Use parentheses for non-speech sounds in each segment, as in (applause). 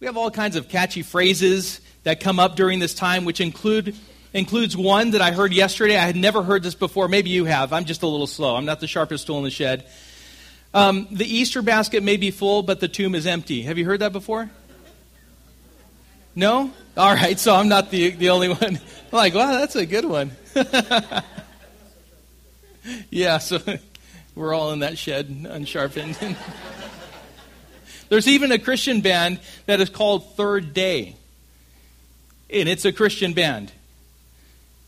We have all kinds of catchy phrases that come up during this time, which include includes one that I heard yesterday. I had never heard this before. Maybe you have. I'm just a little slow. I'm not the sharpest tool in the shed. Um, the Easter basket may be full, but the tomb is empty. Have you heard that before? No? All right, so I'm not the, the only one. I'm (laughs) like, wow, that's a good one. (laughs) yeah, so (laughs) we're all in that shed, unsharpened. There's even a Christian band that is called Third Day. And it's a Christian band.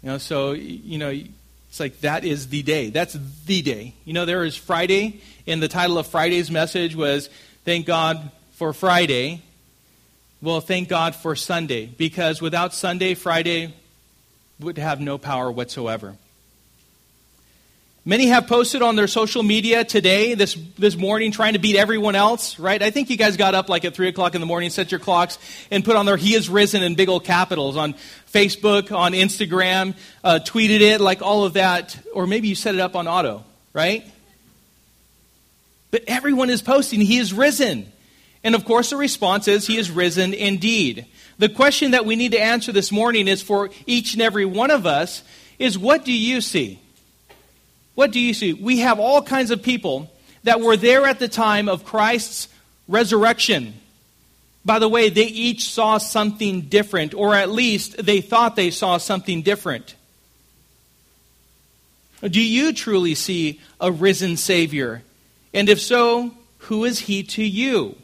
You know, so, you know, it's like that is the day. That's the day. You know, there is Friday, and the title of Friday's message was Thank God for Friday. Well, thank God for Sunday, because without Sunday, Friday would have no power whatsoever. Many have posted on their social media today, this, this morning, trying to beat everyone else, right? I think you guys got up like at 3 o'clock in the morning, set your clocks, and put on there, He is risen in big old capitals on Facebook, on Instagram, uh, tweeted it, like all of that. Or maybe you set it up on auto, right? But everyone is posting, He is risen. And of course, the response is, He is risen indeed. The question that we need to answer this morning is for each and every one of us is, What do you see? What do you see? We have all kinds of people that were there at the time of Christ's resurrection. By the way, they each saw something different, or at least they thought they saw something different. Do you truly see a risen Savior? And if so, who is he to you?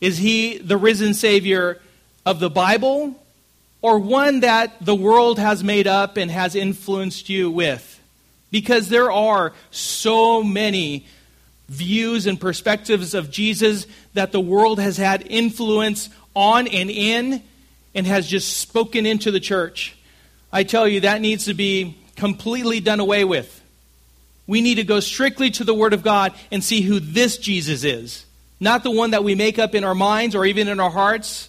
Is he the risen Savior of the Bible, or one that the world has made up and has influenced you with? Because there are so many views and perspectives of Jesus that the world has had influence on and in and has just spoken into the church. I tell you, that needs to be completely done away with. We need to go strictly to the Word of God and see who this Jesus is. Not the one that we make up in our minds or even in our hearts.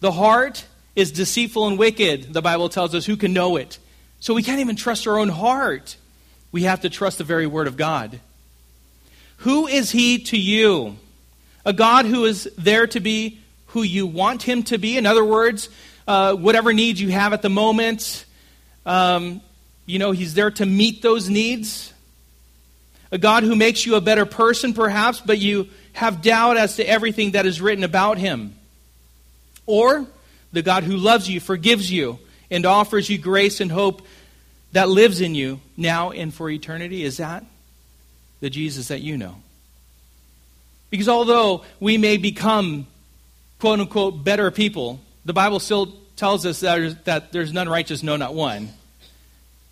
The heart is deceitful and wicked, the Bible tells us. Who can know it? So we can't even trust our own heart we have to trust the very word of God. Who is he to you? A God who is there to be who you want him to be. In other words, uh, whatever needs you have at the moment, um, you know, he's there to meet those needs. A God who makes you a better person, perhaps, but you have doubt as to everything that is written about him. Or the God who loves you, forgives you, and offers you grace and hope that lives in you now and for eternity? Is that the Jesus that you know? Because although we may become, quote unquote, better people, the Bible still tells us that there's, that there's none righteous, no, not one.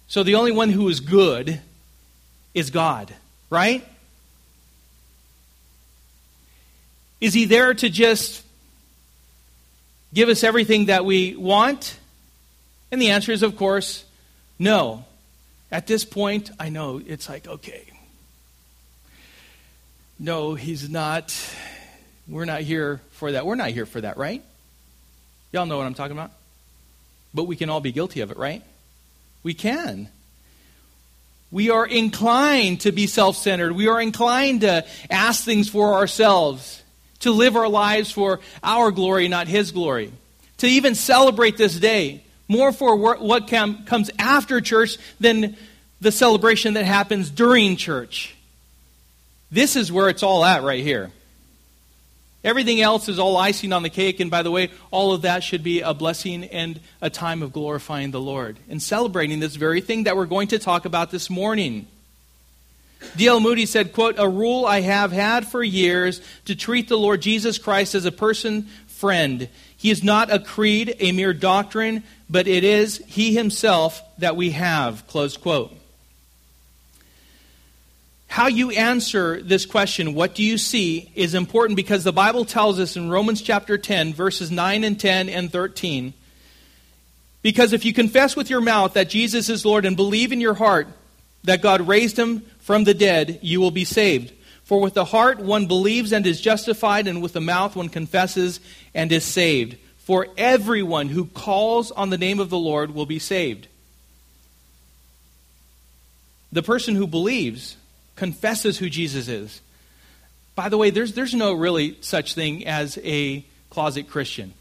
So the only one who is good is God, right? Is he there to just give us everything that we want? And the answer is, of course, no. At this point, I know it's like, okay. No, he's not. We're not here for that. We're not here for that, right? Y'all know what I'm talking about? But we can all be guilty of it, right? We can. We are inclined to be self centered. We are inclined to ask things for ourselves, to live our lives for our glory, not His glory, to even celebrate this day more for what comes after church than the celebration that happens during church. This is where it's all at right here. Everything else is all icing on the cake, and by the way, all of that should be a blessing and a time of glorifying the Lord and celebrating this very thing that we're going to talk about this morning. D.L. Moody said, quote, A rule I have had for years to treat the Lord Jesus Christ as a person friend. He is not a creed, a mere doctrine, but it is He Himself that we have. Close quote. How you answer this question, what do you see, is important because the Bible tells us in Romans chapter 10, verses 9 and 10 and 13. Because if you confess with your mouth that Jesus is Lord and believe in your heart that God raised him from the dead, you will be saved. For with the heart one believes and is justified, and with the mouth one confesses and is saved. For everyone who calls on the name of the Lord will be saved. The person who believes confesses who Jesus is. By the way, there's, there's no really such thing as a closet Christian.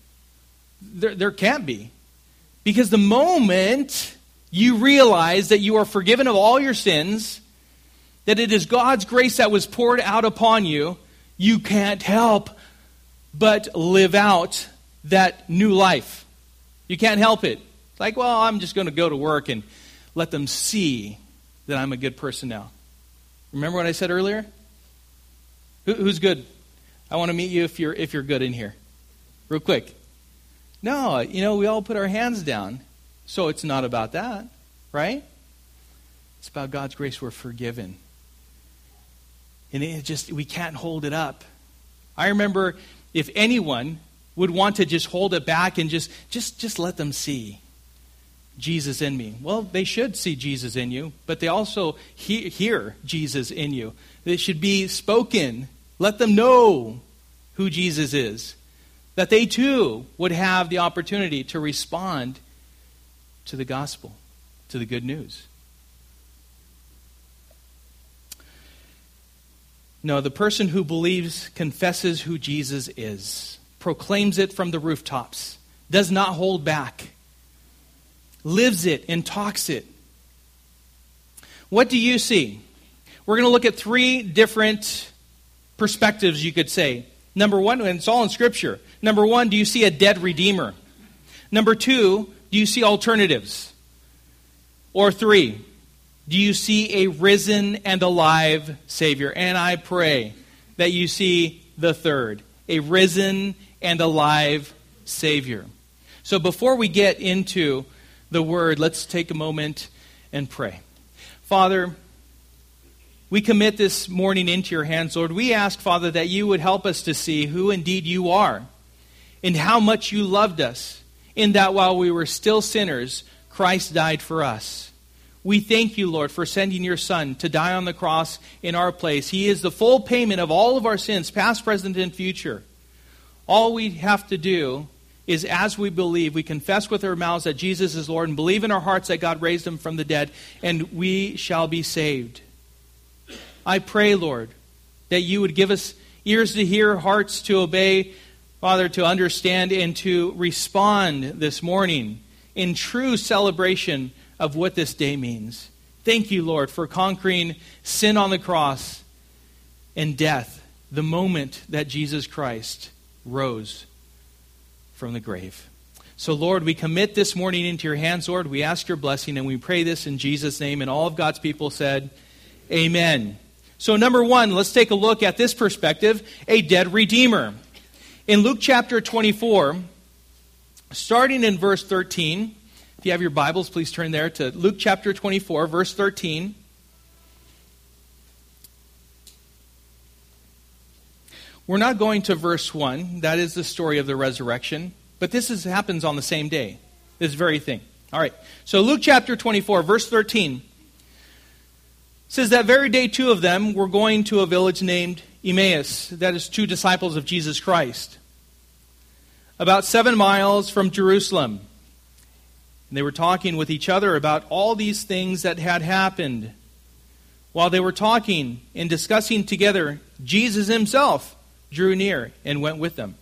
There, there can't be. Because the moment you realize that you are forgiven of all your sins, that it is God's grace that was poured out upon you, you can't help but live out that new life. You can't help it. It's like, well, I'm just going to go to work and let them see that I'm a good person now. Remember what I said earlier? Who, who's good? I want to meet you if you're if you're good in here. Real quick. No, you know, we all put our hands down. So it's not about that, right? It's about God's grace. We're forgiven. And it just, we can't hold it up. I remember if anyone would want to just hold it back and just, just, just let them see Jesus in me. Well, they should see Jesus in you, but they also he- hear Jesus in you. It should be spoken. Let them know who Jesus is that they too would have the opportunity to respond to the gospel, to the good news. No, the person who believes confesses who Jesus is, proclaims it from the rooftops, does not hold back, lives it and talks it. What do you see? We're going to look at three different perspectives, you could say. Number one, and it's all in Scripture. Number one, do you see a dead Redeemer? Number two, do you see alternatives? Or three, do you see a risen and alive Savior? And I pray that you see the third, a risen and alive Savior. So before we get into the Word, let's take a moment and pray. Father, we commit this morning into your hands, Lord. We ask, Father, that you would help us to see who indeed you are and how much you loved us, in that while we were still sinners, Christ died for us. We thank you, Lord, for sending your Son to die on the cross in our place. He is the full payment of all of our sins, past, present, and future. All we have to do is, as we believe, we confess with our mouths that Jesus is Lord and believe in our hearts that God raised him from the dead, and we shall be saved. I pray, Lord, that you would give us ears to hear, hearts to obey, Father, to understand and to respond this morning in true celebration of what this day means. Thank you, Lord, for conquering sin on the cross and death the moment that Jesus Christ rose from the grave. So, Lord, we commit this morning into your hands, Lord. We ask your blessing and we pray this in Jesus' name. And all of God's people said, Amen. So, number one, let's take a look at this perspective a dead redeemer. In Luke chapter 24, starting in verse 13, if you have your Bibles, please turn there to Luke chapter 24, verse 13. We're not going to verse 1. That is the story of the resurrection. But this is, happens on the same day, this very thing. All right. So, Luke chapter 24, verse 13 says that very day two of them were going to a village named Emmaus, that is, two disciples of Jesus Christ, about seven miles from Jerusalem. And they were talking with each other about all these things that had happened. While they were talking and discussing together, Jesus himself drew near and went with them.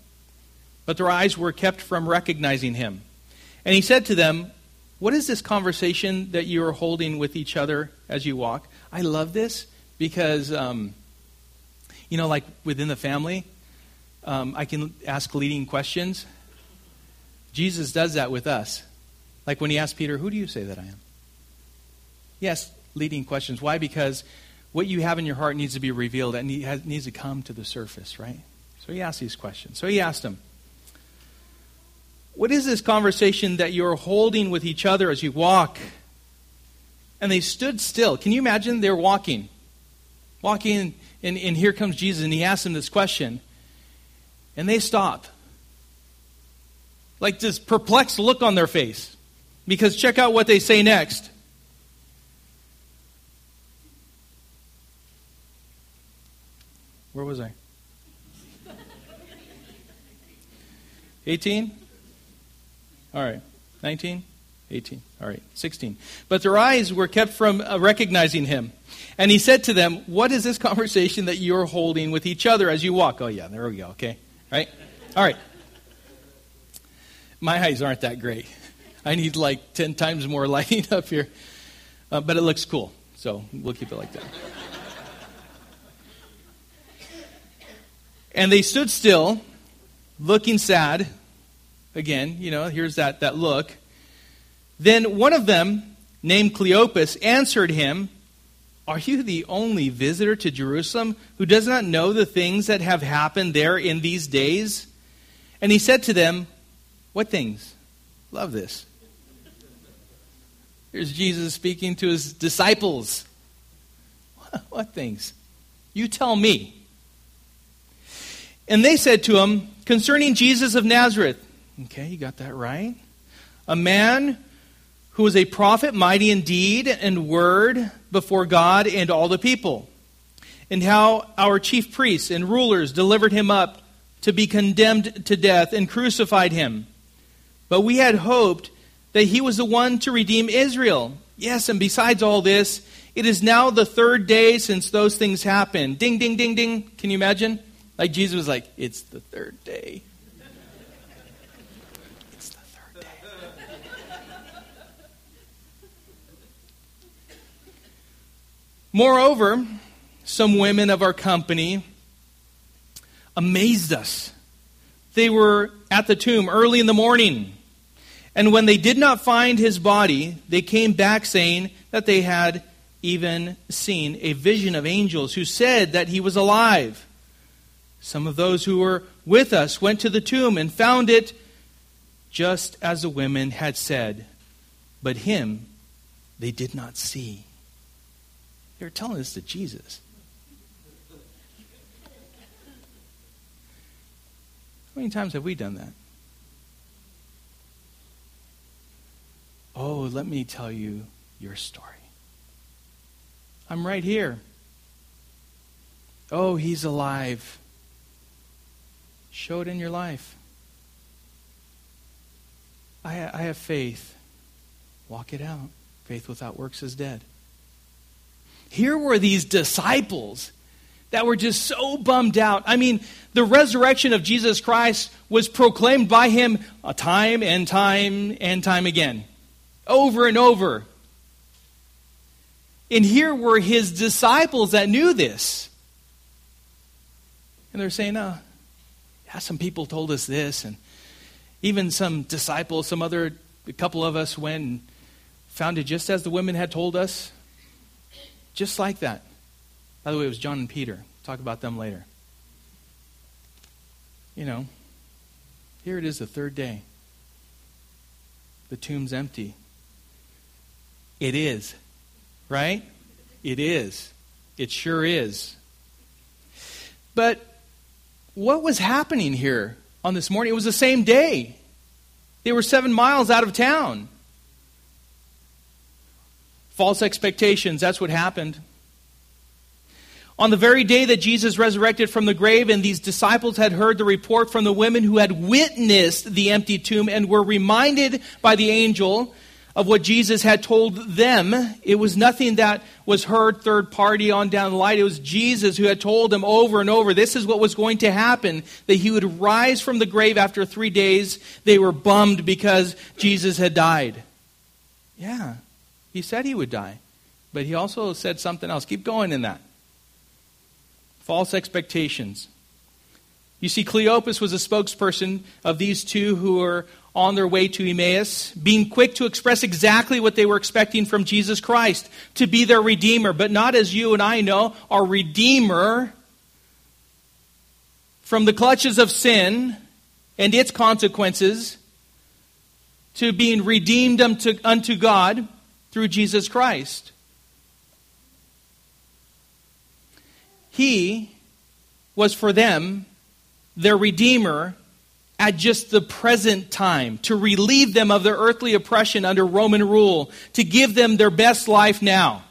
But their eyes were kept from recognizing him. And he said to them, What is this conversation that you are holding with each other as you walk? I love this because, um, you know, like within the family, um, I can ask leading questions. Jesus does that with us. Like when he asked Peter, Who do you say that I am? Yes, leading questions. Why? Because what you have in your heart needs to be revealed and needs to come to the surface, right? So he asked these questions. So he asked him, What is this conversation that you're holding with each other as you walk? and they stood still. Can you imagine? They're walking. Walking, and, and here comes Jesus, and he asks them this question. And they stop. Like this perplexed look on their face. Because check out what they say next. Where was I? 18? All right. 19? 18. All right. 16. But their eyes were kept from uh, recognizing him. And he said to them, What is this (laughs) conversation that you're holding with each other as you walk? Oh, yeah, there we go. Okay. Right? All right. My eyes aren't that great. (laughs) I need like 10 times more lighting (laughs) up here. Uh, but it looks cool, so we'll keep it like that. and they stood still, looking sad. Again, you know, here's that, that look. Then one of them, named Cleopas, answered him, Are you the only visitor to Jerusalem who does not know the things that have happened there in these days? And he said to them, What things? Love this. Here's Jesus speaking to his disciples. (laughs) What things? You tell me. And they said to him, Concerning Jesus of Nazareth. Okay, you got that right. A man who was a prophet, mighty in deed and word before God and all the people. And how our chief priests and rulers delivered him up to be condemned to death and crucified him. But we had hoped that he was the one to redeem Israel. Yes, and besides all this, it is now the third day since those things happened. Ding, ding, ding, ding. Can you imagine? Like Jesus was like, it's the third day. It's the third day. Moreover, some women of our company amazed us. They were at the tomb early in the morning and when they did not find his body, they came back saying that they had even seen a vision of angels who said that he was alive. Some of those who were with us went to the tomb and found it just as the women had said, but him they did not see. They were telling this to Jesus. How many times have we done that? Oh, let me tell you your story. I'm right here. Oh, he's alive. Show it in your life. I, I have faith. Walk it out. Faith without works is dead. Here were these disciples that were just so bummed out. I mean, the resurrection of Jesus Christ was proclaimed by him a time and time and time again over and over. And here were his disciples that knew this. And they're saying, oh, yeah, some people told us this. And even some disciples, some other, a couple of us went and found it just as the women had told us. Just like that. By the way, it was John and Peter. Talk about them later. You know, here it is the third day. The tomb's empty. It is. Right? It is. It sure is. But what was happening here on this morning? It was the same day. They were seven miles out of town. False expectations, that's what happened. On the very day that Jesus resurrected from the grave, and these disciples had heard the report from the women who had witnessed the empty tomb and were reminded by the angel of what Jesus had told them. It was nothing that was heard third party on down the line. It was Jesus who had told them over and over this is what was going to happen that he would rise from the grave after three days. They were bummed because Jesus had died. Yeah, he said he would die. But he also said something else. Keep going in that. False expectations. You see, Cleopas was a spokesperson of these two who were on their way to Emmaus, being quick to express exactly what they were expecting from Jesus Christ to be their Redeemer, but not as you and I know, our Redeemer from the clutches of sin and its consequences to being redeemed unto, unto God through Jesus Christ. He was for them their Redeemer at just the present time, to relieve them of their earthly oppression under Roman rule, to give them their best life now.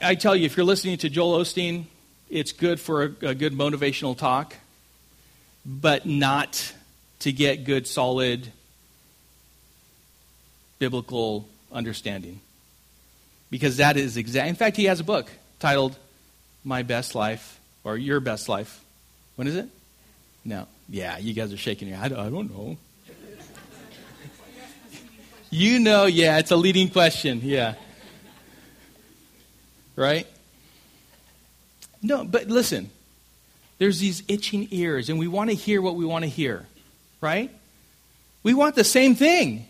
I, tell you, if you're listening to Joel Osteen, it's good for a, a good motivational talk, but not to get good, solid biblical understanding. Because that is exact. In fact, he has a book titled My Best Life or Your Best Life when is it? No. Yeah, you guys are shaking your head. I don't know. you know, yeah, it's a leading question. Yeah. Right? No, but listen. There's these itching ears, and we want to hear what we want to hear. Right? We want the same thing.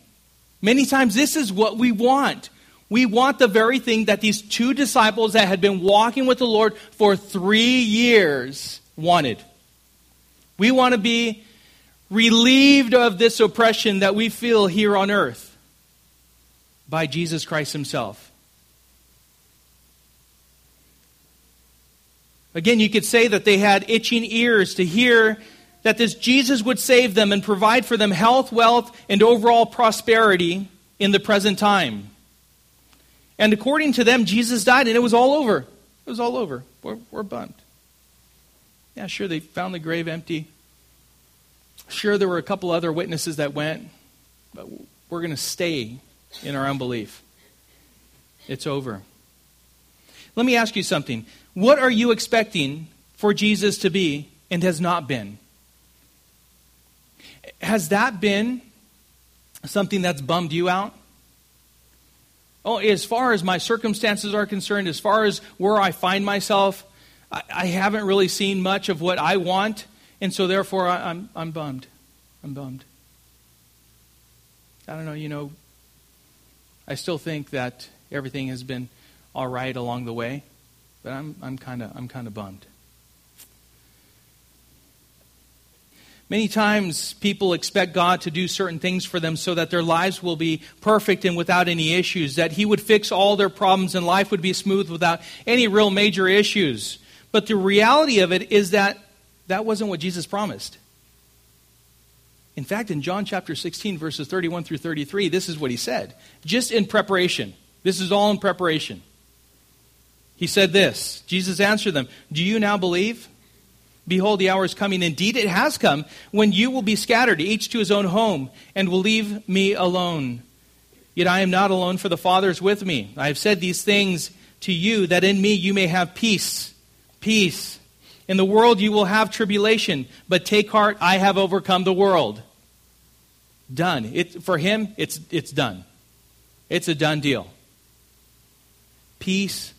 Many times, this is what we want. We want the very thing that these two disciples that had been walking with the Lord for three years wanted. We want to be relieved of this oppression that we feel here on earth by Jesus Christ Himself. Again, you could say that they had itching ears to hear that this Jesus would save them and provide for them health, wealth, and overall prosperity in the present time. And according to them, Jesus died and it was all over. It was all over. We're, we're bummed. Yeah, sure, they found the grave empty. Sure, there were a couple other witnesses that went, but we're going to stay in our unbelief. It's over. Let me ask you something. What are you expecting for Jesus to be and has not been? Has that been something that's bummed you out? Oh, as far as my circumstances are concerned, as far as where I find myself, I, I haven't really seen much of what I want, and so therefore I, I'm, I'm bummed. I'm bummed. I don't know, you know, I still think that everything has been all right along the way, but I'm, I'm kind of I'm kind of bummed. Many times people expect God to do certain things for them so that their lives will be perfect and without any issues, that He would fix all their problems and life would be smooth without any real major issues. But the reality of it is that that wasn't what Jesus promised. In fact, in John chapter 16, verses 31 through 33, this is what he said, just in preparation. This is all in preparation. He said this Jesus answered them, Do you now believe? Behold, the hour is coming. Indeed, it has come when you will be scattered, each to his own home, and will leave me alone. Yet I am not alone, for the Father is with me. I have said these things to you, that in me you may have peace. Peace. In the world you will have tribulation, but take heart, I have overcome the world. Done. It, for him, it's, it's done. It's a done deal. Peace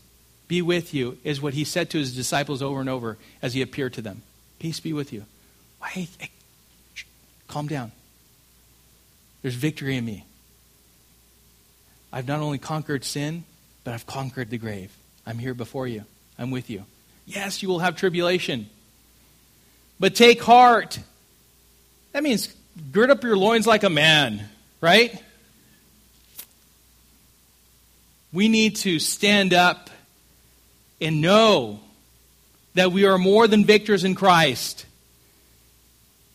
be with you, is what he said to his disciples over and over as he appeared to them. Peace be with you. Hey, hey, calm down. There's victory in me. I've not only conquered sin, but I've conquered the grave. I'm here before you. I'm with you. Yes, you will have tribulation. But take heart. That means gird up your loins like a man, right? We need to stand up and know that we are more than victors in Christ.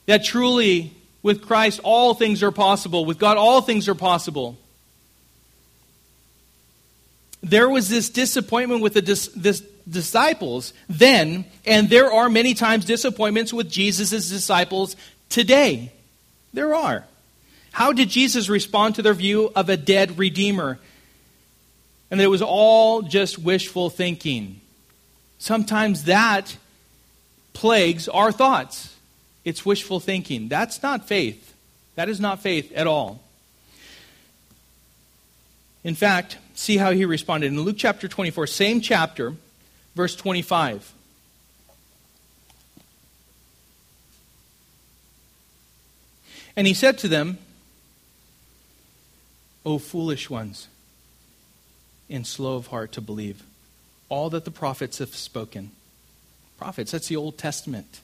That truly, with Christ, all things are possible. With God, all things are possible. There was this disappointment with the this disciples then, and there are many times disappointments with Jesus' disciples today. There are. How did Jesus respond to their view of a dead Redeemer? and that it was all just wishful thinking. Sometimes that plagues our thoughts. It's wishful thinking. That's not faith. That is not faith at all. In fact, see how he responded. In Luke chapter 24, same chapter, verse 25. And he said to them, O foolish ones and slow of heart to believe all that the prophets have spoken. Prophets, that's the Old Testament.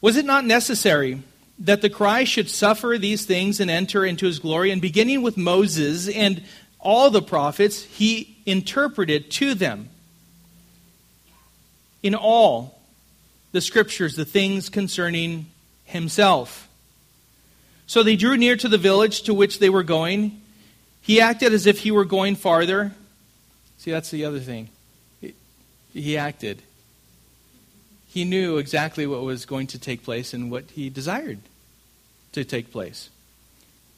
Was it not necessary that the Christ should suffer these things and enter into his glory? And beginning with Moses and all the prophets, he interpreted to them in all the scriptures the things concerning himself. So they drew near to the village to which they were going. He acted as if he were going farther. See, that's the other thing. He acted. He knew exactly what was going to take place and what he desired to take place.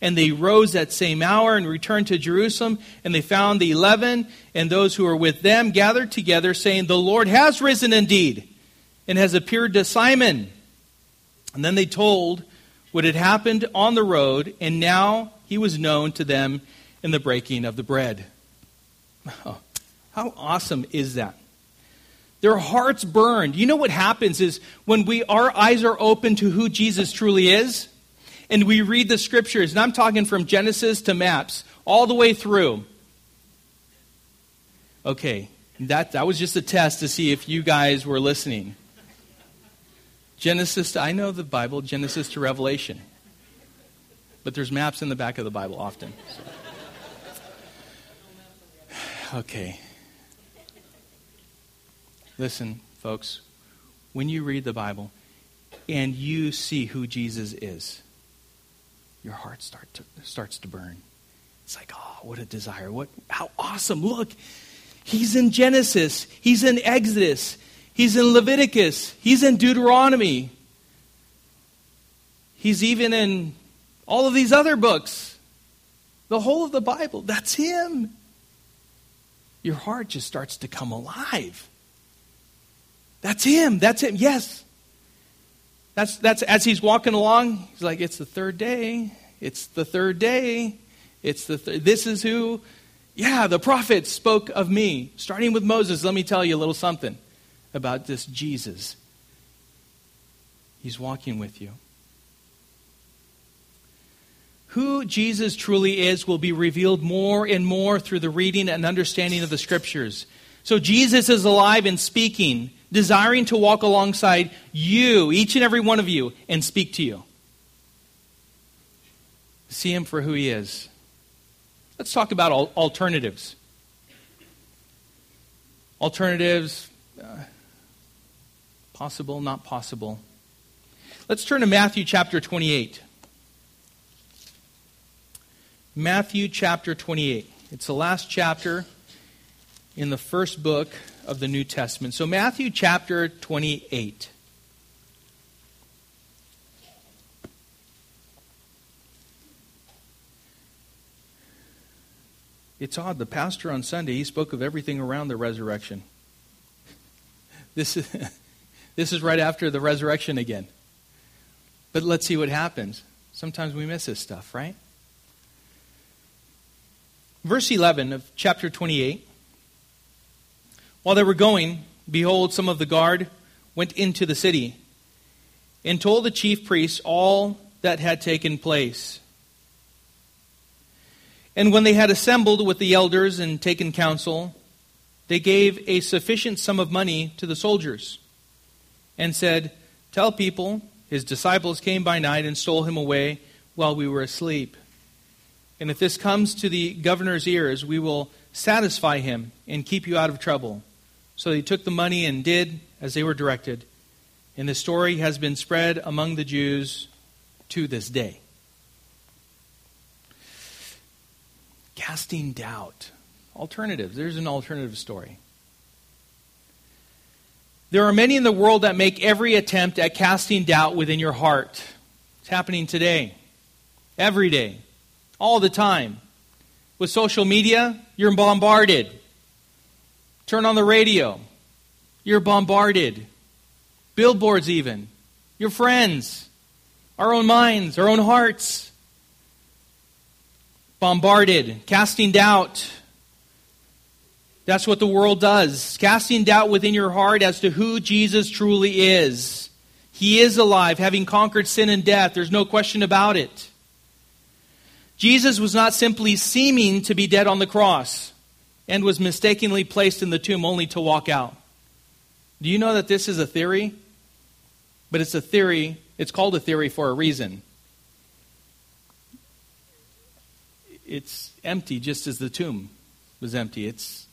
And they rose that same hour and returned to Jerusalem. And they found the eleven and those who were with them gathered together, saying, The Lord has risen indeed and has appeared to Simon. And then they told what had happened on the road, and now he was known to them in the breaking of the bread. Oh, how awesome is that? Their hearts burned. You know what happens is when we our eyes are open to who Jesus truly is, and we read the scriptures, and I'm talking from Genesis to maps, all the way through. Okay, that, that was just a test to see if you guys were listening. Genesis to, I know the Bible, Genesis to Revelation. But there's maps in the back of the Bible often. So. Okay. Listen, folks, when you read the Bible and you see who Jesus is, your heart start to, starts to burn. It's like, oh, what a desire. What how awesome. Look, he's in Genesis, he's in Exodus, He's in Leviticus. He's in Deuteronomy. He's even in all of these other books. The whole of the Bible. That's him. Your heart just starts to come alive. That's him. That's him. Yes. That's, that's as he's walking along, he's like, it's the third day. It's the third day. It's the th- this is who yeah, the prophets spoke of me. Starting with Moses, let me tell you a little something about this Jesus. He's walking with you. Who Jesus truly is will be revealed more and more through the reading and understanding of the scriptures. So Jesus is alive and speaking, desiring to walk alongside you, each and every one of you, and speak to you. See him for who he is. Let's talk about alternatives. Alternatives, uh, Possible, not possible. Let's turn to Matthew chapter 28. Matthew chapter 28. It's the last chapter in the first book of the New Testament. So, Matthew chapter 28. It's odd. The pastor on Sunday, he spoke of everything around the resurrection. (laughs) This is. (laughs) This is right after the resurrection again. But let's see what happens. Sometimes we miss this stuff, right? Verse 11 of chapter 28. While they were going, behold, some of the guard went into the city and told the chief priests all that had taken place. And when they had assembled with the elders and taken counsel, they gave a sufficient sum of money to the soldiers and said, Tell people his disciples came by night and stole him away while we were asleep. And if this comes to the governor's ears, we will satisfy him and keep you out of trouble. So they took the money and did as they were directed. And the story has been spread among the Jews to this day. Casting doubt. Alternatives. There's an alternative story. There are many in the world that make every attempt at casting doubt within your heart. It's happening today, every day, all the time. With social media, you're bombarded. Turn on the radio, you're bombarded. Billboards, even. Your friends, our own minds, our own hearts. Bombarded, casting doubt that's what the world does, casting doubt within your heart as to who Jesus truly is. He is alive, having conquered sin and death. There's no question about it. Jesus was not simply seeming to be dead on the cross and was mistakenly placed in the tomb only to walk out. Do you know that this is a theory? But it's a theory, it's called a theory for a reason. It's empty just as the tomb was empty. It's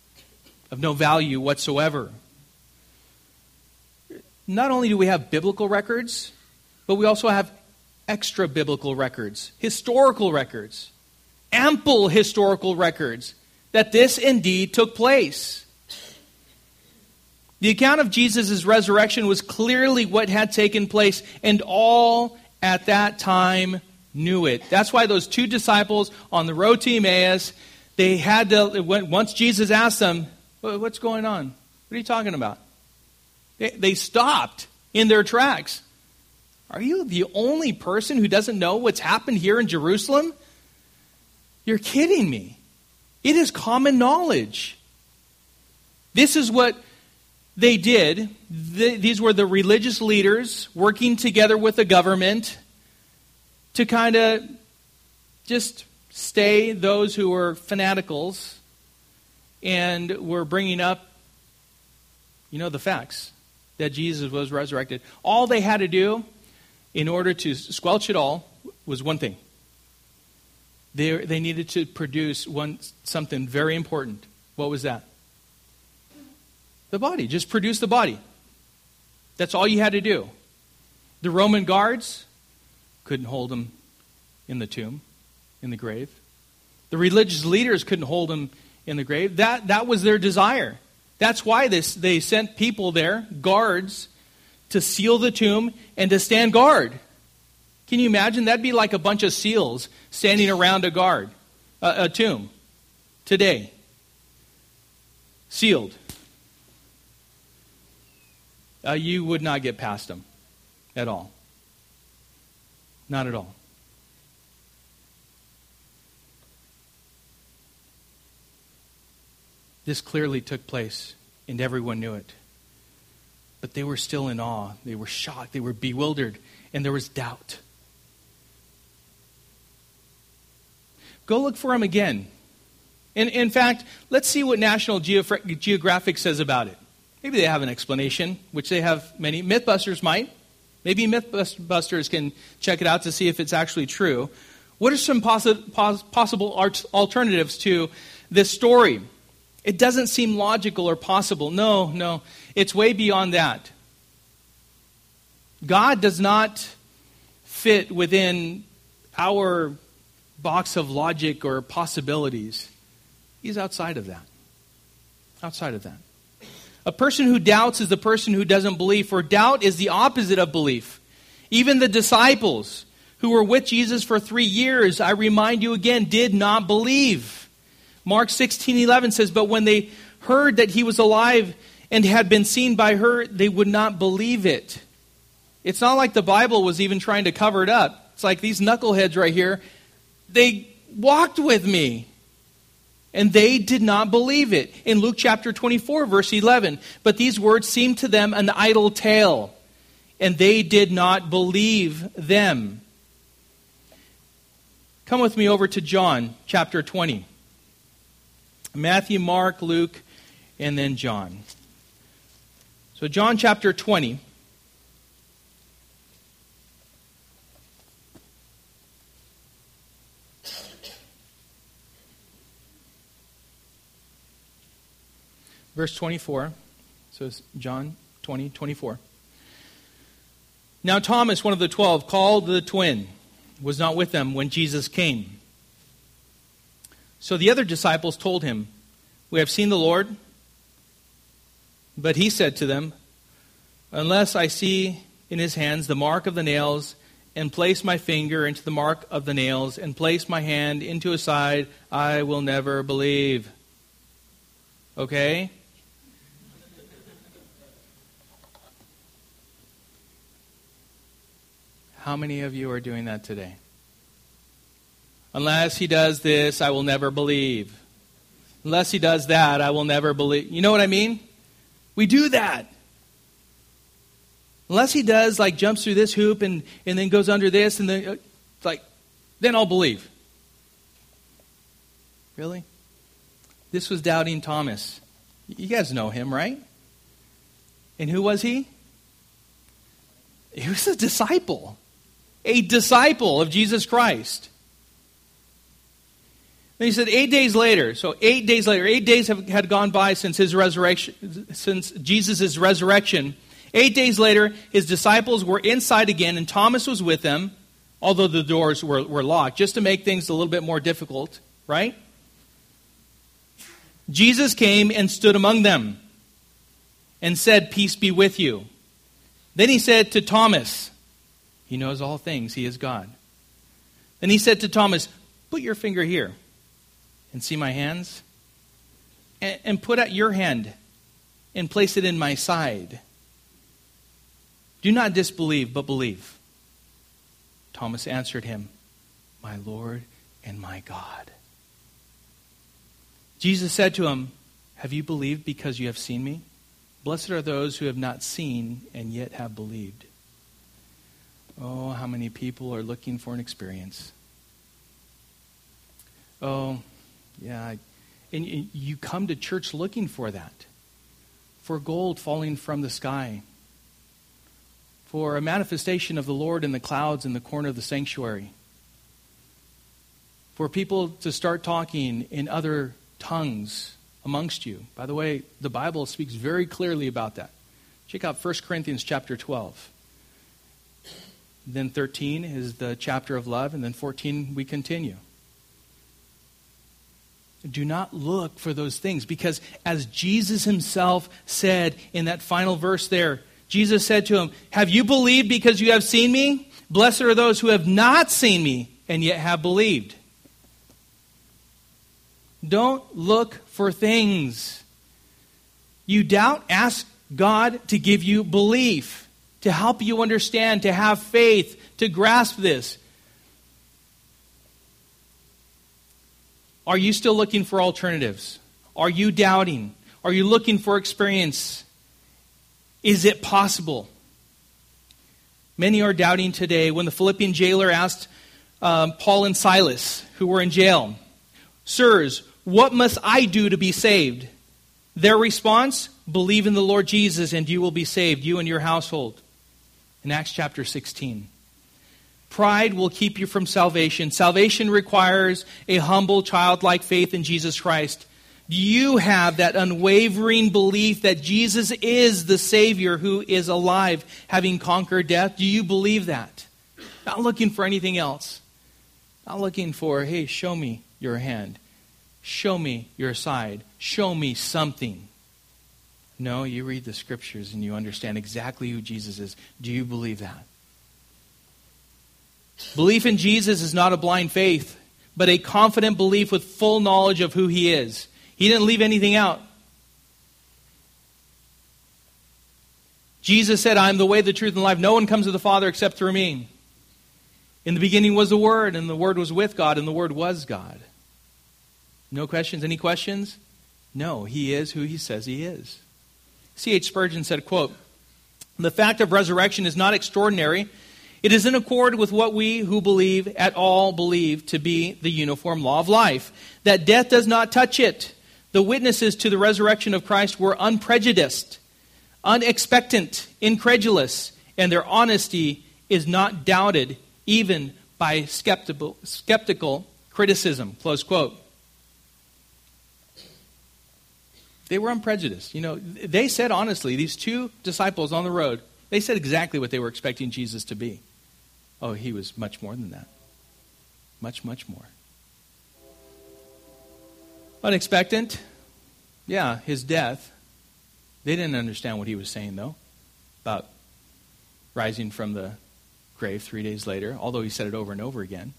of no value whatsoever. not only do we have biblical records, but we also have extra biblical records, historical records, ample historical records that this indeed took place. The account of Jesus' resurrection was clearly what had taken place, and all at that time knew it. That's why those two disciples on the road to Emmaus, they had to, once Jesus asked them, What's going on? What are you talking about? They, they stopped in their tracks. Are you the only person who doesn't know what's happened here in Jerusalem? You're kidding me. It is common knowledge. This is what they did. These were the religious leaders working together with the government to kind of just stay those who were fanaticals and were bringing up, you know, the facts that Jesus was resurrected. All they had to do in order to squelch it all was one thing. They, they needed to produce one, something very important. What was that? The body. Just produce the body. That's all you had to do. The Roman guards couldn't hold him in the tomb, in the grave. The religious leaders couldn't hold him in the grave. That, that was their desire. That's why this, they sent people there, guards, to seal the tomb and to stand guard. Can you imagine? That'd be like a bunch of seals standing around a guard, a, a tomb, today. Sealed. Uh, you would not get past them at all. Not at all. This clearly took place, and everyone knew it. But they were still in awe. They were shocked. They were bewildered, and there was doubt. Go look for them again. In, in fact, let's see what National Geographic says about it. Maybe they have an explanation, which they have many. Mythbusters might. Maybe Mythbusters can check it out to see if it's actually true. What are some possi- pos- possible alternatives to this story? It doesn't seem logical or possible. No, no. It's way beyond that. God does not fit within our box of logic or possibilities. He's outside of that. Outside of that. A person who doubts is the person who doesn't believe, for doubt is the opposite of belief. Even the disciples who were with Jesus for three years, I remind you again, did not believe. Mark 16 11 says, But when they heard that he was alive and had been seen by her, they would not believe it. It's not like the Bible was even trying to cover it up. It's like these knuckleheads right here, they walked with me. And they did not believe it. In Luke chapter 24, verse 11, but these words seemed to them an idle tale, and they did not believe them. Come with me over to John chapter 20. Matthew, Mark, Luke, and then John. So, John chapter 20. Verse 24. So it's John 20, 24. Now Thomas, one of the twelve, called the twin, was not with them when Jesus came. So the other disciples told him, We have seen the Lord. But he said to them, Unless I see in his hands the mark of the nails, and place my finger into the mark of the nails, and place my hand into his side, I will never believe. Okay? How many of you are doing that today? Unless he does this, I will never believe. Unless he does that, I will never believe. You know what I mean? We do that. Unless he does, like, jumps through this hoop and, and then goes under this, and then, uh, like, then I'll believe. Really? This was doubting Thomas. You guys know him, right? And who was he? He was a disciple. A disciple of Jesus Christ. And he said, eight days later, so eight days later, eight days have, had gone by since his resurrection, since Jesus' resurrection, Eight days later, his disciples were inside again, and Thomas was with them, although the doors were, were locked, just to make things a little bit more difficult, right? Jesus came and stood among them and said, Peace be with you. Then he said to Thomas, He knows all things, he is God. Then he said to Thomas, Put your finger here and see my hands, and, and put out your hand and place it in my side. Do not disbelieve, but believe. Thomas answered him, My Lord and my God. Jesus said to him, Have you believed because you have seen me? Blessed are those who have not seen and yet have believed. Oh, how many people are looking for an experience. Oh, yeah. And you come to church looking for that for gold falling from the sky, for a manifestation of the Lord in the clouds in the corner of the sanctuary, for people to start talking in other tongues amongst you. By the way, the Bible speaks very clearly about that. Check out 1 Corinthians chapter 12. Then 13 is the chapter of love, and then 14 we continue. Do not look for those things because, as Jesus himself said in that final verse there, Jesus said to him, Have you believed because you have seen me? Blessed are those who have not seen me and yet have believed. Don't look for things. You doubt, ask God to give you belief, to help you understand, to have faith, to grasp this. Are you still looking for alternatives? Are you doubting? Are you looking for experience? Is it possible? Many are doubting today. When the Philippian jailer asked um, Paul and Silas, who were in jail, Sirs, what must I do to be saved? Their response Believe in the Lord Jesus, and you will be saved, you and your household. In Acts chapter 16. Pride will keep you from salvation. Salvation requires a humble, childlike faith in Jesus Christ. Do you have that unwavering belief that Jesus is the Savior who is alive, having conquered death? Do you believe that? Not looking for anything else. Not looking for, hey, show me your hand. Show me your side. Show me something. No, you read the scriptures and you understand exactly who Jesus is. Do you believe that? Belief in Jesus is not a blind faith, but a confident belief with full knowledge of who he is. He didn't leave anything out. Jesus said, I am the way, the truth, and life. No one comes to the Father except through me. In the beginning was the Word, and the Word was with God, and the Word was God. No questions? Any questions? No, he is who he says he is. C.H. Spurgeon said, quote, The fact of resurrection is not extraordinary. It is in accord with what we who believe at all believe to be the uniform law of life, that death does not touch it. The witnesses to the resurrection of Christ were unprejudiced, unexpectant, incredulous, and their honesty is not doubted even by skeptical, skeptical criticism. Close quote. They were unprejudiced. You know, they said honestly, these two disciples on the road, they said exactly what they were expecting Jesus to be. Oh, he was much more than that. Much, much more. Unexpectant? Yeah, his death. They didn't understand what he was saying, though, about rising from the grave three days later, although he said it over and over again.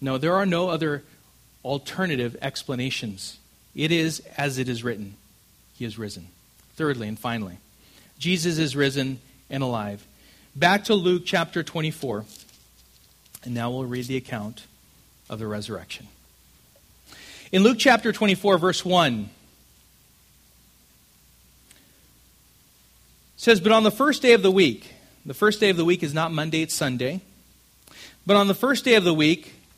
No, there are no other alternative explanations it is as it is written He is risen. Thirdly and finally, Jesus is risen and alive. Back to Luke chapter 24. And now we'll read the account of the resurrection. In Luke chapter 24, verse 1, says, But on the first day of the week, the first day of the week is not Monday, it's Sunday. But on the first day of the week,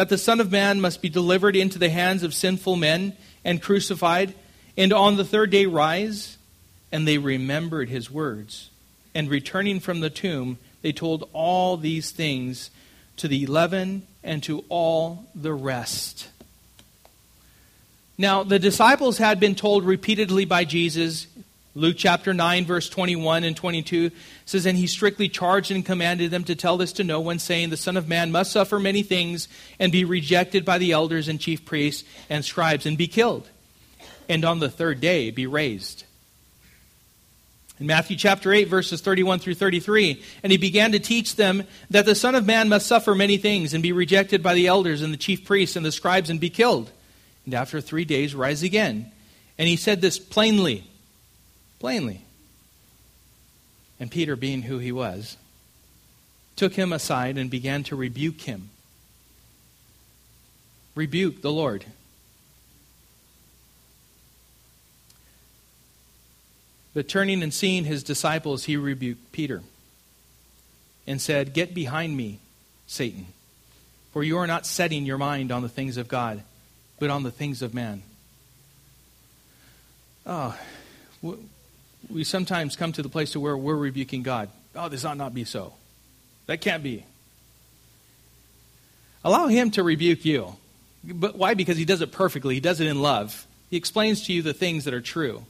that the Son of Man must be delivered into the hands of sinful men and crucified, and on the third day rise? And they remembered his words. And returning from the tomb, they told all these things to the eleven and to all the rest. Now, the disciples had been told repeatedly by Jesus, Luke chapter 9, verse 21 and 22 says, And he strictly charged and commanded them to tell this to no one, saying, The Son of Man must suffer many things and be rejected by the elders and chief priests and scribes and be killed, and on the third day be raised. In Matthew chapter 8, verses 31 through 33, and he began to teach them that the Son of Man must suffer many things and be rejected by the elders and the chief priests and the scribes and be killed, and after three days rise again. And he said this plainly, plainly. And Peter, being who he was, took him aside and began to rebuke him. Rebuke the Lord. But turning and seeing his disciples, he rebuked Peter and said, Get behind me, Satan, for you are not setting your mind on the things of God, but on the things of man. Oh, we sometimes come to the place to where we're rebuking God. Oh, this ought not be so. That can't be. Allow him to rebuke you. But why? Because he does it perfectly. He does it in love. He explains to you the things that are true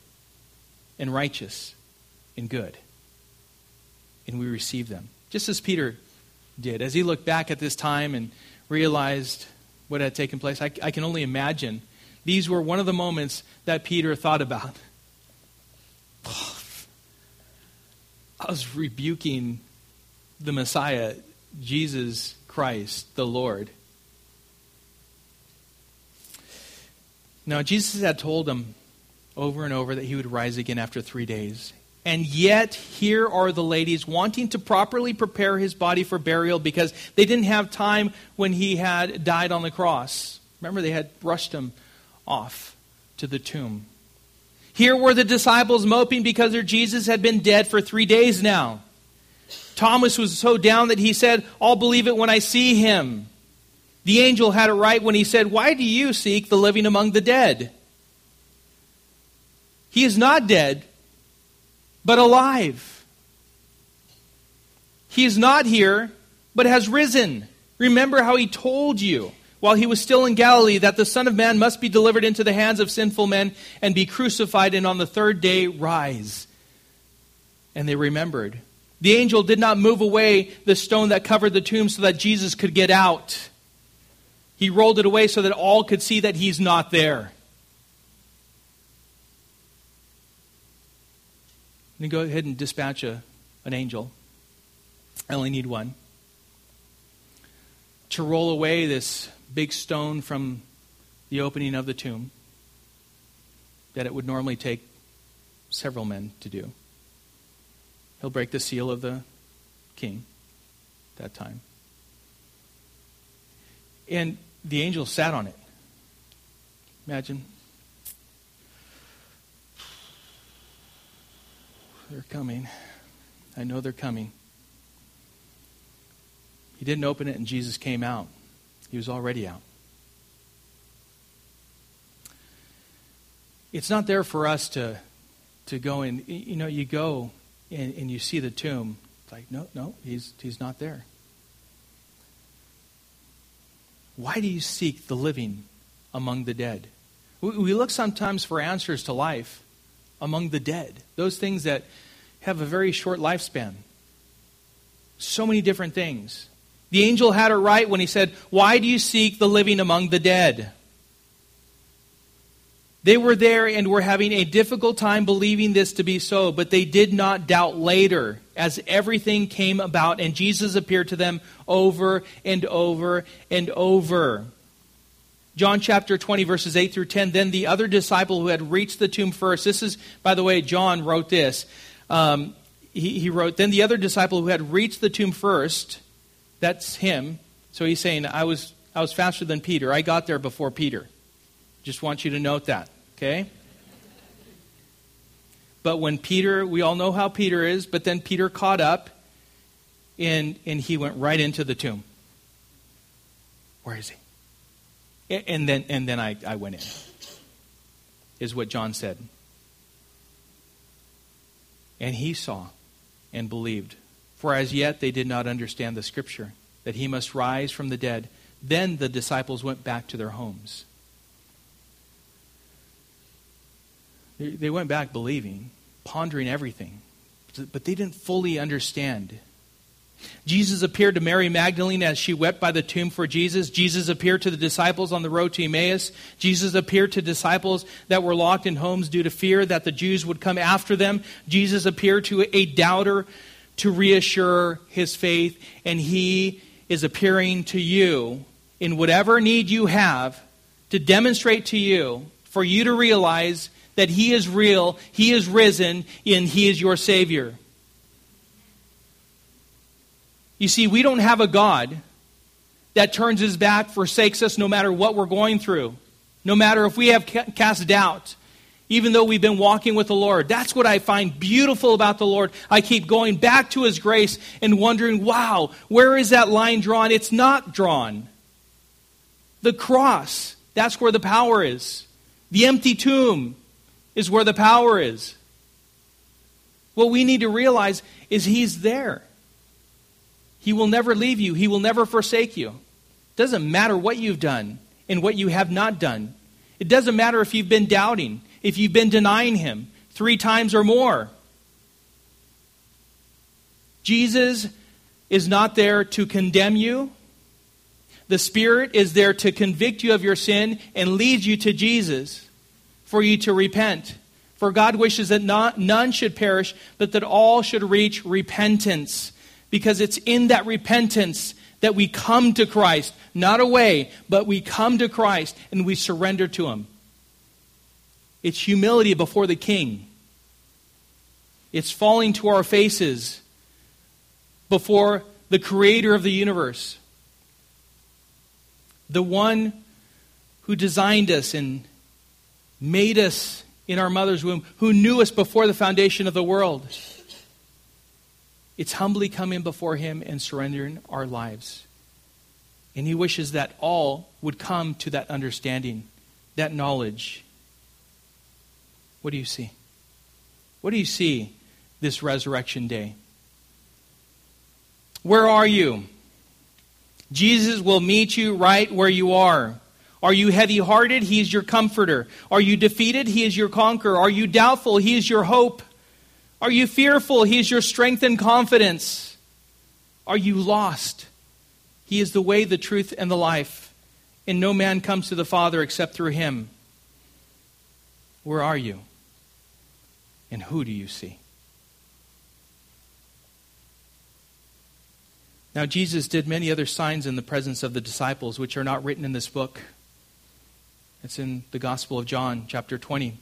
and righteous and good. And we receive them. Just as Peter did. As he looked back at this time and realized what had taken place, I, I can only imagine these were one of the moments that Peter thought about. Was rebuking the Messiah, Jesus Christ, the Lord. Now, Jesus had told him over and over that he would rise again after three days. And yet, here are the ladies wanting to properly prepare his body for burial because they didn't have time when he had died on the cross. Remember, they had rushed him off to the tomb. Here were the disciples moping because their Jesus had been dead for three days now. Thomas was so down that he said, I'll believe it when I see him. The angel had it right when he said, Why do you seek the living among the dead? He is not dead, but alive. He is not here, but has risen. Remember how he told you while he was still in Galilee that the Son of Man must be delivered into the hands of sinful men and be crucified and on the third day rise. And they remembered. The angel did not move away the stone that covered the tomb so that Jesus could get out. He rolled it away so that all could see that he's not there. Then go ahead and dispatch a, an angel. I only need one. To roll away this big stone from the opening of the tomb that it would normally take several men to do. He'll break the seal of the king that time. And the angel sat on it. Imagine. They're coming. I know they're coming. He didn't open it, and Jesus came out. He was already out. It's not there for us to, to go and, you know, you go and, and you see the tomb. It's like, no, no, he's, he's not there. Why do you seek the living among the dead? We, we look sometimes for answers to life among the dead, those things that have a very short lifespan. So many different things. The angel had it right when he said, Why do you seek the living among the dead? They were there and were having a difficult time believing this to be so, but they did not doubt later as everything came about and Jesus appeared to them over and over and over. John chapter 20, verses 8 through 10. Then the other disciple who had reached the tomb first, this is, by the way, John wrote this. Um, he, he wrote, Then the other disciple who had reached the tomb first, that's him. So he's saying, I was, I was faster than Peter. I got there before Peter. Just want you to note that, okay? But when Peter, we all know how Peter is, but then Peter caught up and, and he went right into the tomb. Where is he? And then, and then I, I went in, is what John said. And he saw and believed. For as yet they did not understand the scripture, that he must rise from the dead. Then the disciples went back to their homes. They went back believing, pondering everything, but they didn't fully understand. Jesus appeared to Mary Magdalene as she wept by the tomb for Jesus. Jesus appeared to the disciples on the road to Emmaus. Jesus appeared to disciples that were locked in homes due to fear that the Jews would come after them. Jesus appeared to a doubter to reassure his faith, and he is appearing to you in whatever need you have to demonstrate to you, for you to realize that He is real, He is risen, and He is your Savior. You see, we don't have a God that turns His back, forsakes us no matter what we're going through, no matter if we have cast doubt. Even though we've been walking with the Lord. That's what I find beautiful about the Lord. I keep going back to His grace and wondering, wow, where is that line drawn? It's not drawn. The cross, that's where the power is. The empty tomb, is where the power is. What we need to realize is He's there. He will never leave you, He will never forsake you. It doesn't matter what you've done and what you have not done. It doesn't matter if you've been doubting, if you've been denying Him three times or more. Jesus is not there to condemn you. The Spirit is there to convict you of your sin and lead you to Jesus for you to repent. For God wishes that not, none should perish, but that all should reach repentance. Because it's in that repentance that we come to Christ. Not away, but we come to Christ and we surrender to Him. It's humility before the King. It's falling to our faces before the Creator of the universe. The one who designed us and made us in our mother's womb, who knew us before the foundation of the world. It's humbly coming before Him and surrendering our lives. And He wishes that all would come to that understanding, that knowledge. What do you see? What do you see this resurrection day? Where are you? Jesus will meet you right where you are. Are you heavy hearted? He is your comforter. Are you defeated? He is your conqueror. Are you doubtful? He is your hope. Are you fearful? He is your strength and confidence. Are you lost? He is the way, the truth, and the life. And no man comes to the Father except through him. Where are you? And who do you see? Now, Jesus did many other signs in the presence of the disciples, which are not written in this book. It's in the Gospel of John, chapter 20.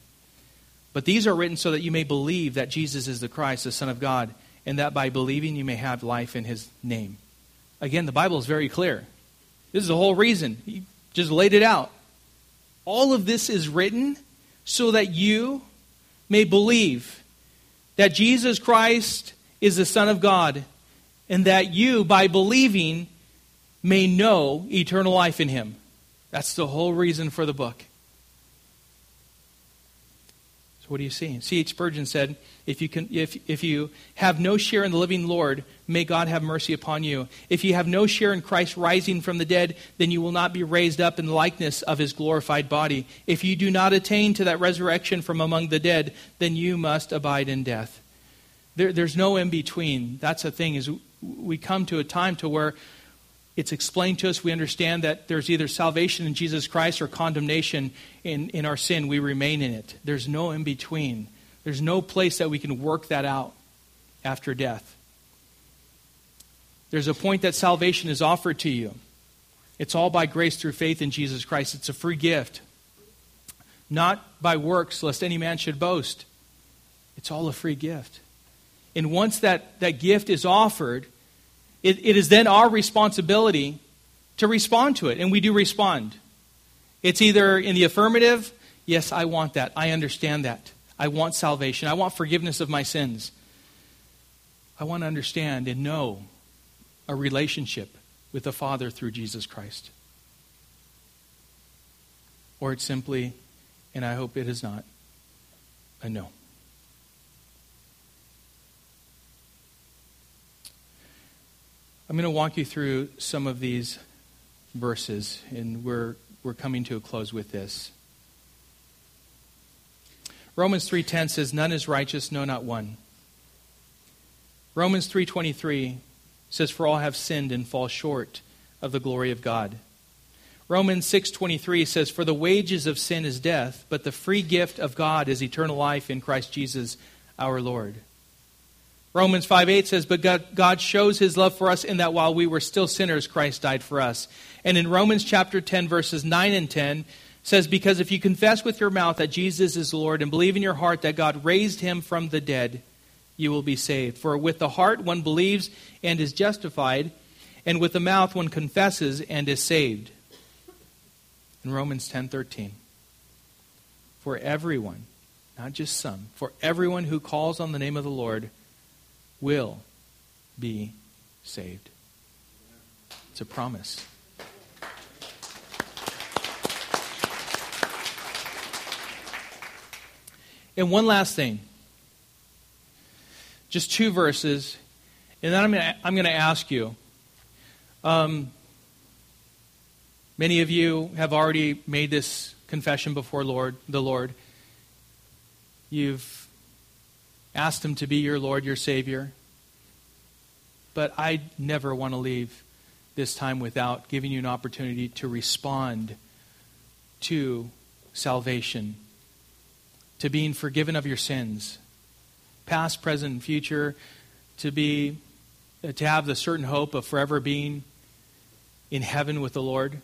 But these are written so that you may believe that Jesus is the Christ, the Son of God, and that by believing you may have life in his name. Again, the Bible is very clear. This is the whole reason. He just laid it out. All of this is written so that you may believe that Jesus Christ is the Son of God, and that you, by believing, may know eternal life in him. That's the whole reason for the book. So what do you see? C.H. Spurgeon said, if you, can, if, if you have no share in the living Lord, may God have mercy upon you. If you have no share in Christ rising from the dead, then you will not be raised up in the likeness of his glorified body. If you do not attain to that resurrection from among the dead, then you must abide in death. There, there's no in between. That's the thing is we come to a time to where it's explained to us. We understand that there's either salvation in Jesus Christ or condemnation in, in our sin. We remain in it. There's no in between. There's no place that we can work that out after death. There's a point that salvation is offered to you. It's all by grace through faith in Jesus Christ. It's a free gift. Not by works, lest any man should boast. It's all a free gift. And once that, that gift is offered, it, it is then our responsibility to respond to it, and we do respond. It's either in the affirmative, yes, I want that, I understand that, I want salvation. I want forgiveness of my sins. I want to understand and know a relationship with the Father through Jesus Christ. Or it's simply, and I hope it is not, a no. I'm going to walk you through some of these verses, and we're, we're coming to a close with this. Romans 3:10 says none is righteous no not one. Romans 3:23 says for all have sinned and fall short of the glory of God. Romans 6:23 says for the wages of sin is death, but the free gift of God is eternal life in Christ Jesus our Lord. Romans 5 8 says, But God, God, shows his love for us in that while we were still sinners, Christ died for us. And in Romans chapter 10, verses 9 and 10, says, Because if you confess with your mouth that Jesus is Lord and believe in your heart that God raised him from the dead, you will be saved. For with the heart one believes and is justified, and with the mouth one confesses and is saved. In Romans 10:13. For everyone, not just some, for everyone who calls on the name of the Lord will be saved. It's a promise. And one last thing. Just two verses. And then I'm going to, I'm going to ask you. Um, many of you have already made this confession before Lord, the Lord. You've asked Him to be your Lord, your Savior. But I never want to leave this time without giving you an opportunity to respond to salvation, to being forgiven of your sins, past, present, and future, to be uh, to have the certain hope of forever being in heaven with the Lord.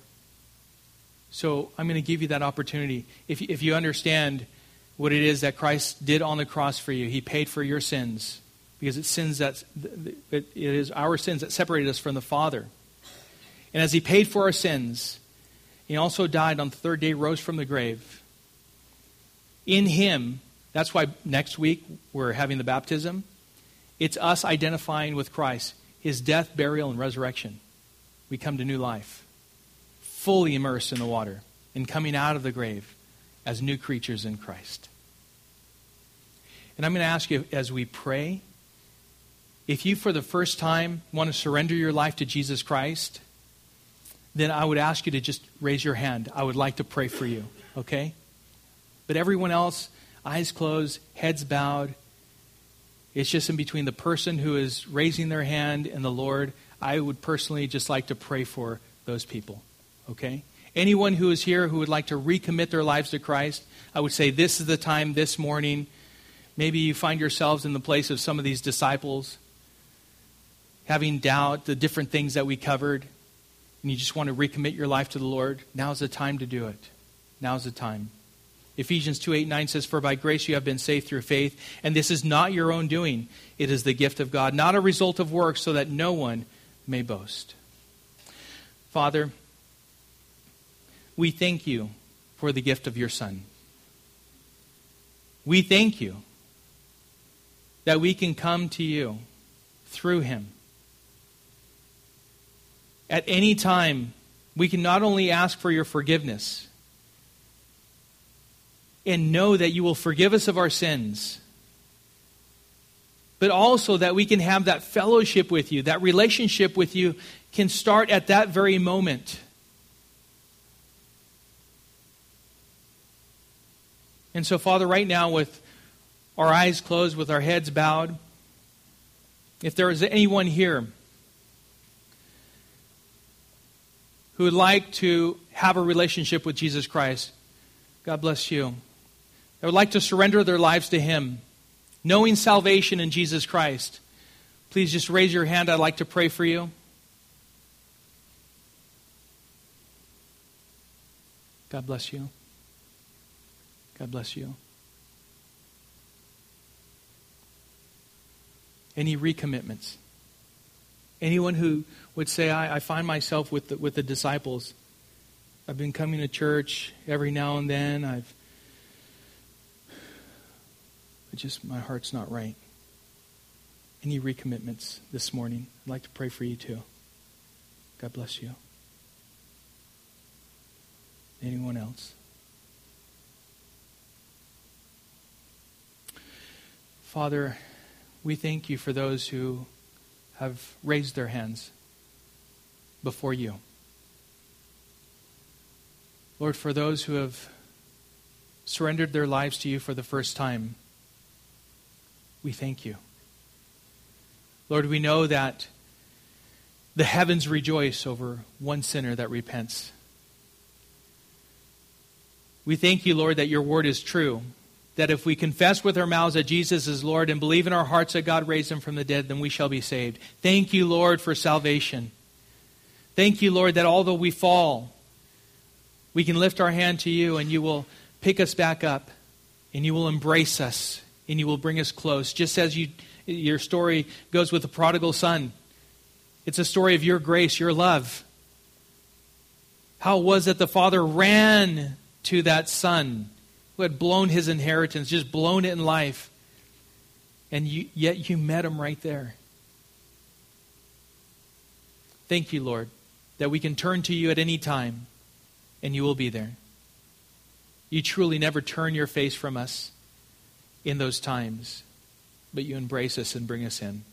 So I'm going to give you that opportunity. If, if you understand what it is that Christ did on the cross for you. He paid for your sins because it's sins that it is our sins that separated us from the Father. And as He paid for our sins, He also died on the third day, rose from the grave. In Him, that's why next week we're having the baptism. It's us identifying with Christ, His death, burial, and resurrection. We come to new life, fully immersed in the water, and coming out of the grave as new creatures in Christ. And I'm going to ask you as we pray if you, for the first time, want to surrender your life to Jesus Christ, then I would ask you to just raise your hand. I would like to pray for you, okay? But everyone else, eyes closed, heads bowed. It's just in between the person who is raising their hand and the Lord. I would personally just like to pray for those people, okay? Anyone who is here who would like to recommit their lives to Christ, I would say this is the time this morning. Maybe you find yourselves in the place of some of these disciples, having doubt, the different things that we covered, and you just want to recommit your life to the Lord. Now's the time to do it. Now's the time. Ephesians 2 8 9 says, For by grace you have been saved through faith, and this is not your own doing. It is the gift of God, not a result of works, so that no one may boast. Father, we thank you for the gift of your Son. We thank you that we can come to you through him. At any time, we can not only ask for your forgiveness and know that you will forgive us of our sins, but also that we can have that fellowship with you, that relationship with you can start at that very moment. And so, Father, right now, with our eyes closed, with our heads bowed, if there is anyone here who would like to have a relationship with Jesus Christ, God bless you. They would like to surrender their lives to Him, knowing salvation in Jesus Christ. Please just raise your hand. I'd like to pray for you. God bless you. God bless you. Any recommitments? Anyone who would say, I, I find myself with the, with the disciples. I've been coming to church every now and then. I've but just my heart's not right. Any recommitments this morning? I'd like to pray for you too. God bless you. Anyone else? Father, we thank you for those who have raised their hands before you. Lord, for those who have surrendered their lives to you for the first time, we thank you. Lord, we know that the heavens rejoice over one sinner that repents. We thank you, Lord, that your word is true. That if we confess with our mouths that Jesus is Lord and believe in our hearts that God raised him from the dead, then we shall be saved. Thank you, Lord, for salvation. Thank you, Lord, that although we fall, we can lift our hand to you and you will pick us back up and you will embrace us and you will bring us close. Just as you, your story goes with the prodigal son, it's a story of your grace, your love. How was it the father ran to that son who had blown his inheritance, just blown it in life, and you, yet you met him right there. Thank you, Lord, that we can turn to you at any time and you will be there. You truly never turn your face from us in those times, but you embrace us and bring us in.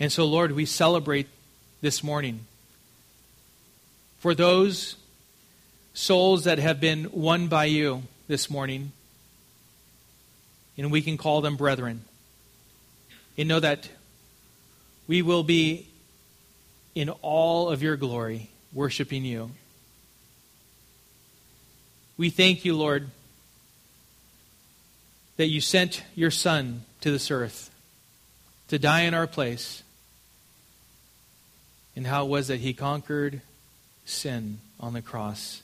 And so, Lord, we celebrate this morning for those souls that have been won by you this morning, and we can call them brethren. And know that we will be in all of your glory, worshiping you. We thank you, Lord, that you sent your Son to this earth to die in our place, and how it was that he conquered sin on the cross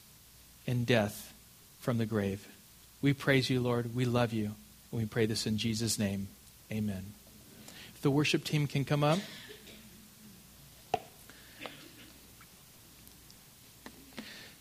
and death from the grave. We praise you, Lord. We love you. And we pray this in Jesus' name. Amen. If the worship team can come up.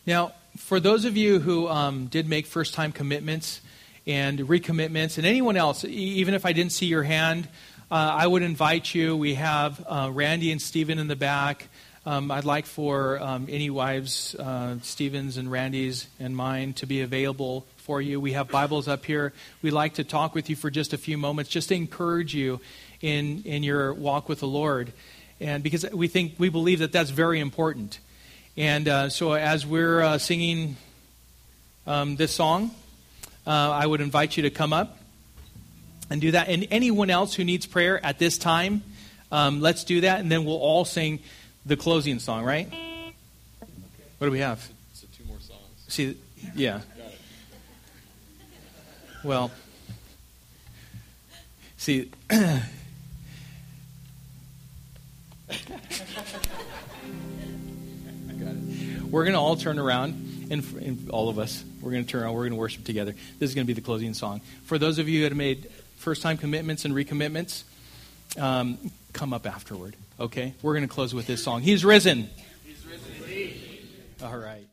Now, for those of you who um, did make first time commitments and recommitments, and anyone else, even if I didn't see your hand, uh, I would invite you. We have uh, Randy and Stephen in the back. Um, I'd like for um, any wives, uh, Stephen's and Randy's and mine, to be available for you. We have Bibles up here. We'd like to talk with you for just a few moments, just to encourage you in, in your walk with the Lord. And because we think, we believe that that's very important. And uh, so as we're uh, singing um, this song, uh, I would invite you to come up and do that. And anyone else who needs prayer at this time, um, let's do that. And then we'll all sing the closing song, right? What do we have? So two more songs. See, yeah. Well, see. (coughs) we're going to all turn around, and, and, all of us, we're going to turn around, we're going to worship together. This is going to be the closing song. For those of you that have made first time commitments and recommitments, um, come up afterward, okay? We're going to close with this song. He's risen. He's risen. All right.